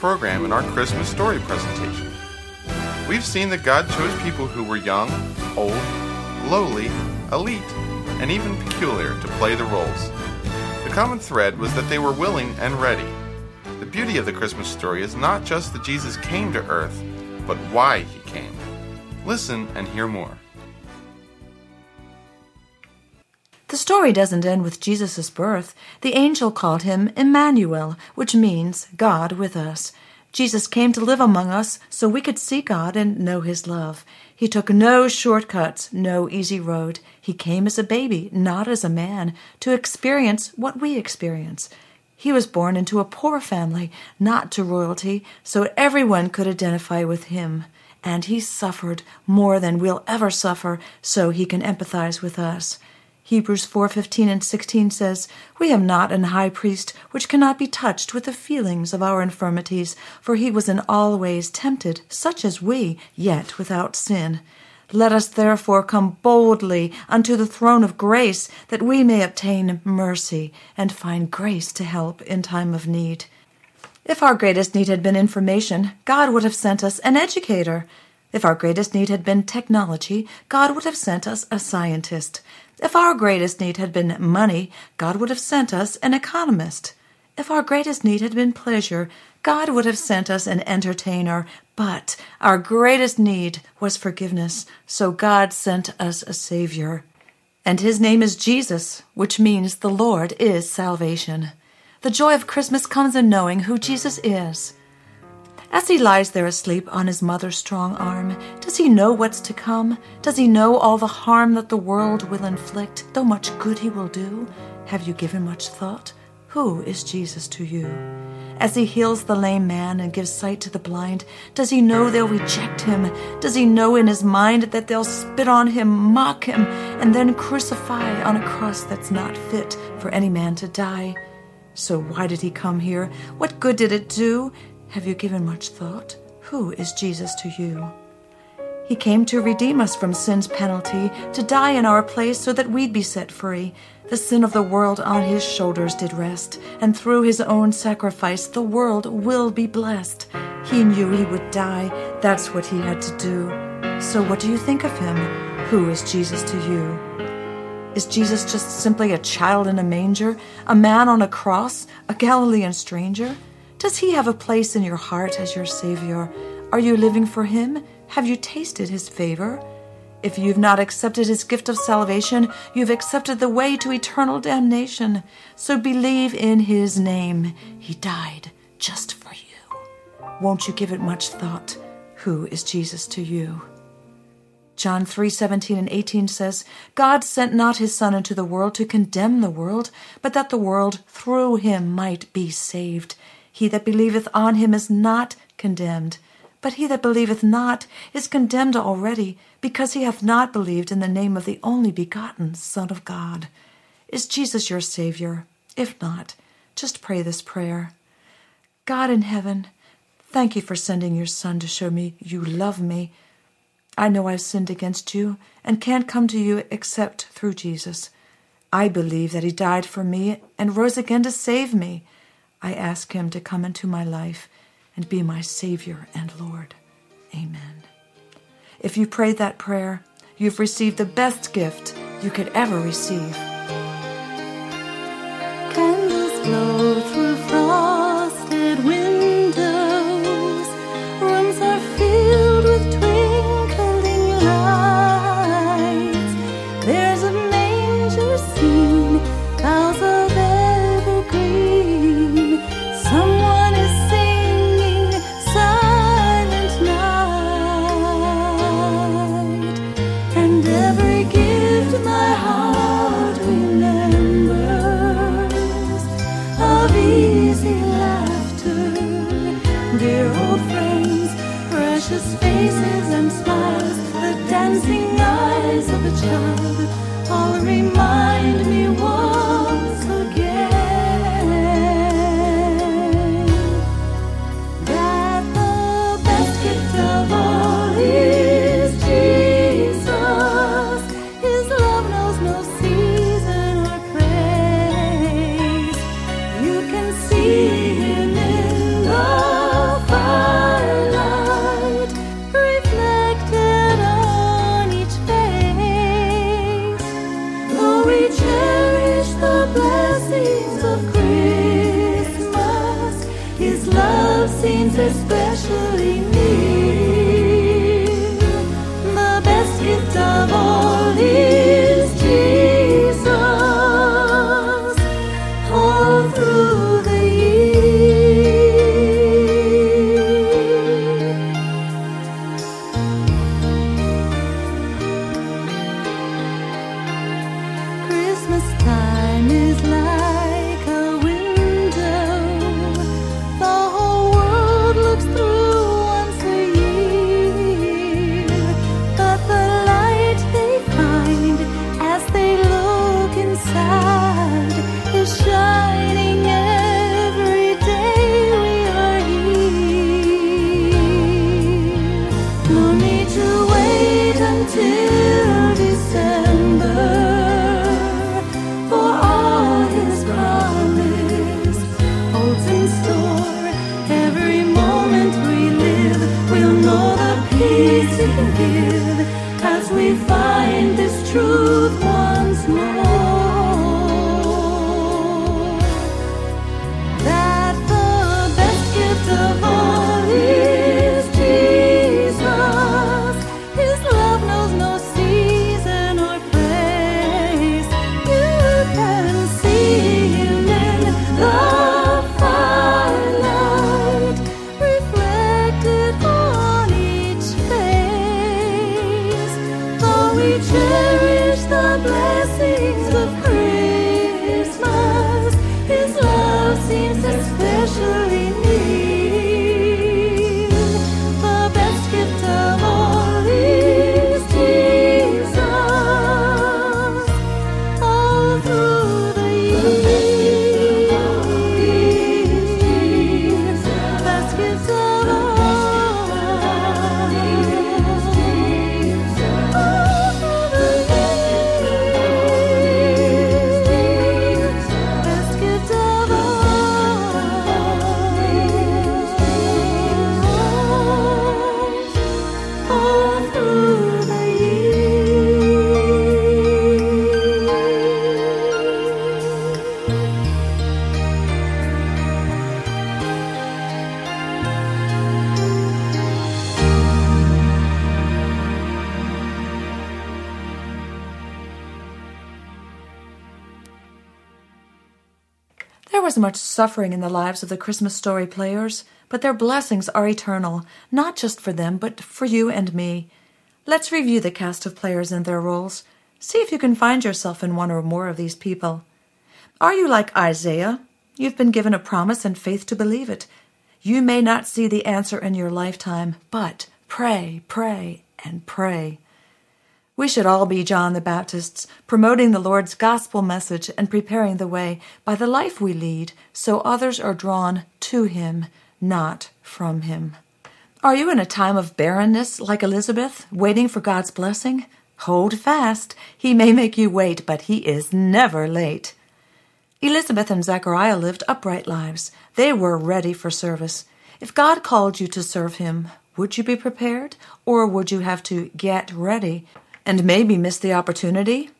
program in our Christmas story presentation. We've seen that God chose people who were young, old, lowly, elite, and even peculiar to play the roles. The common thread was that they were willing and ready. The beauty of the Christmas story is not just that Jesus came to earth, but why he came. Listen and hear more. The story doesn't end with Jesus' birth. The angel called him Emmanuel, which means God with us. Jesus came to live among us so we could see God and know his love. He took no shortcuts, no easy road. He came as a baby, not as a man, to experience what we experience. He was born into a poor family, not to royalty, so everyone could identify with him. And he suffered more than we'll ever suffer, so he can empathize with us. Hebrews 4:15 and 16 says, "We have not an high priest which cannot be touched with the feelings of our infirmities, for he was in all ways tempted, such as we, yet without sin." Let us therefore come boldly unto the throne of grace, that we may obtain mercy and find grace to help in time of need. If our greatest need had been information, God would have sent us an educator. If our greatest need had been technology, God would have sent us a scientist. If our greatest need had been money, God would have sent us an economist. If our greatest need had been pleasure, God would have sent us an entertainer. But our greatest need was forgiveness, so God sent us a Savior. And his name is Jesus, which means the Lord is salvation. The joy of Christmas comes in knowing who Jesus is. As he lies there asleep on his mother's strong arm, does he know what's to come? Does he know all the harm that the world will inflict, though much good he will do? Have you given much thought? Who is Jesus to you? As he heals the lame man and gives sight to the blind, does he know they'll reject him? Does he know in his mind that they'll spit on him, mock him, and then crucify on a cross that's not fit for any man to die? So why did he come here? What good did it do? Have you given much thought? Who is Jesus to you? He came to redeem us from sin's penalty, to die in our place so that we'd be set free. The sin of the world on his shoulders did rest, and through his own sacrifice the world will be blessed. He knew he would die, that's what he had to do. So what do you think of him? Who is Jesus to you? Is Jesus just simply a child in a manger, a man on a cross, a Galilean stranger? Does he have a place in your heart as your Savior? Are you living for him? Have you tasted his favor? If you've not accepted his gift of salvation, you've accepted the way to eternal damnation. So believe in his name. He died just for you. Won't you give it much thought? Who is Jesus to you? John 3:17 and 18 says, God sent not his son into the world to condemn the world, but that the world through him might be saved. He that believeth on him is not condemned, but he that believeth not is condemned already, because he hath not believed in the name of the only begotten Son of God. Is Jesus your Savior? If not, just pray this prayer. God in heaven, thank you for sending your Son to show me you love me. I know I've sinned against you and can't come to you except through Jesus. I believe that he died for me and rose again to save me. I ask him to come into my life and be my Savior and Lord. Amen. If you prayed that prayer, you've received the best gift you could ever receive. Especially near. The best gift of all is Jesus. All through the year. Christmas time is like There was much suffering in the lives of the Christmas story players, but their blessings are eternal, not just for them, but for you and me. Let's review the cast of players and their roles. See if you can find yourself in one or more of these people. Are you like Isaiah? You've been given a promise and faith to believe it. You may not see the answer in your lifetime, but pray, pray, and pray. We should all be John the Baptists, promoting the Lord's gospel message and preparing the way by the life we lead so others are drawn to Him, not from Him. Are you in a time of barrenness like Elizabeth, waiting for God's blessing? Hold fast. He may make you wait, but He is never late. Elizabeth and Zechariah lived upright lives. They were ready for service. If God called you to serve Him, would you be prepared? Or would you have to get ready and maybe miss the opportunity?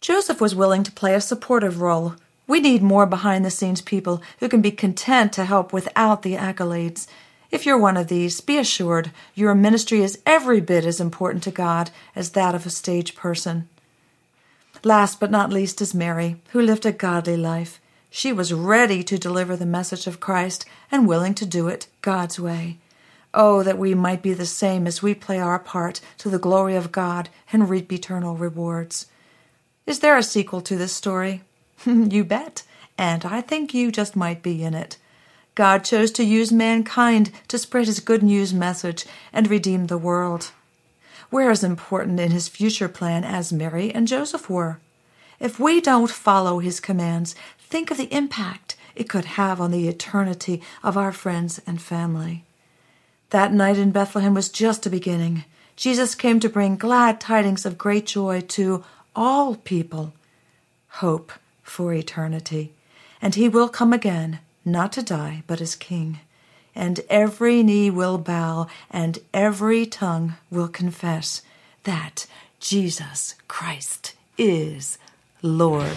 Joseph was willing to play a supportive role. We need more behind the scenes people who can be content to help without the accolades. If you're one of these, be assured your ministry is every bit as important to God as that of a stage person. Last but not least is Mary, who lived a godly life. She was ready to deliver the message of Christ and willing to do it God's way. Oh, that we might be the same as we play our part to the glory of God and reap eternal rewards. Is there a sequel to this story? you bet, and I think you just might be in it. God chose to use mankind to spread his good news message and redeem the world. We're as important in his future plan as Mary and Joseph were. If we don't follow his commands, think of the impact it could have on the eternity of our friends and family. That night in Bethlehem was just a beginning. Jesus came to bring glad tidings of great joy to all people, hope for eternity. And he will come again, not to die, but as king. And every knee will bow, and every tongue will confess that Jesus Christ is Lord.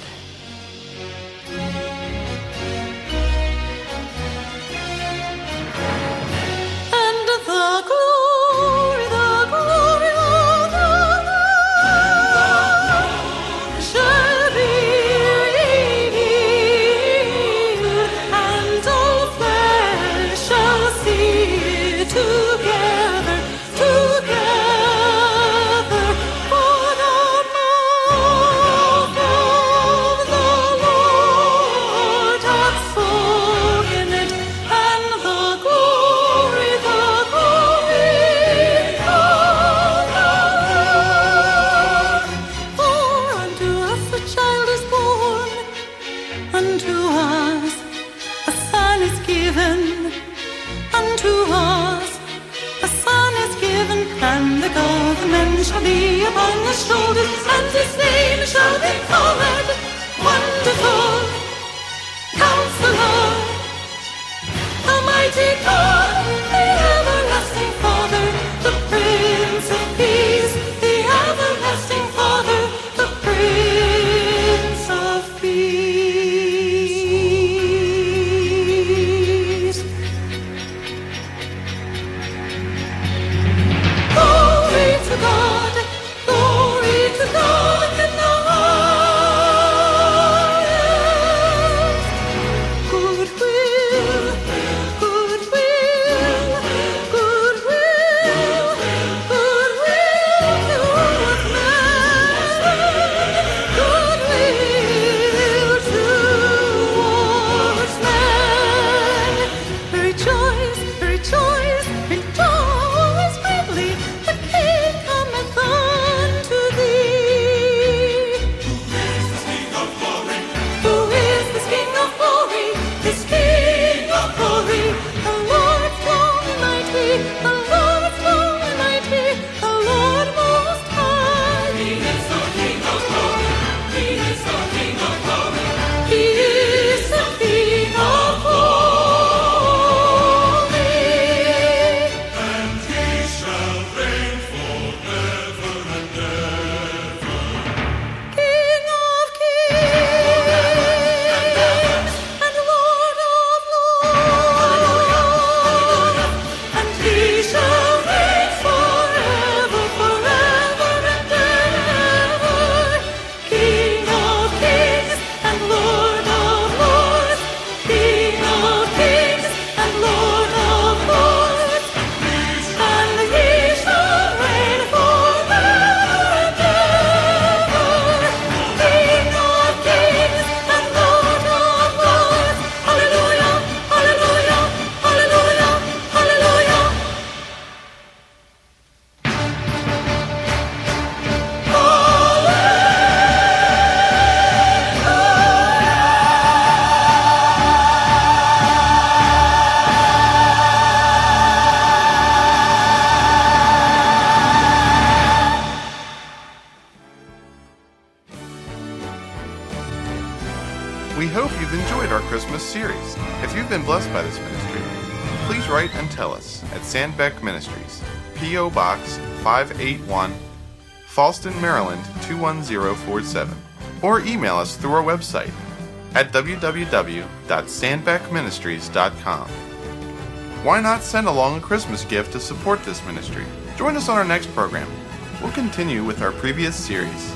write and tell us at Sandbeck Ministries, P.O. Box 581, Fallston, Maryland 21047, or email us through our website at www.sandbeckministries.com. Why not send along a Christmas gift to support this ministry? Join us on our next program. We'll continue with our previous series.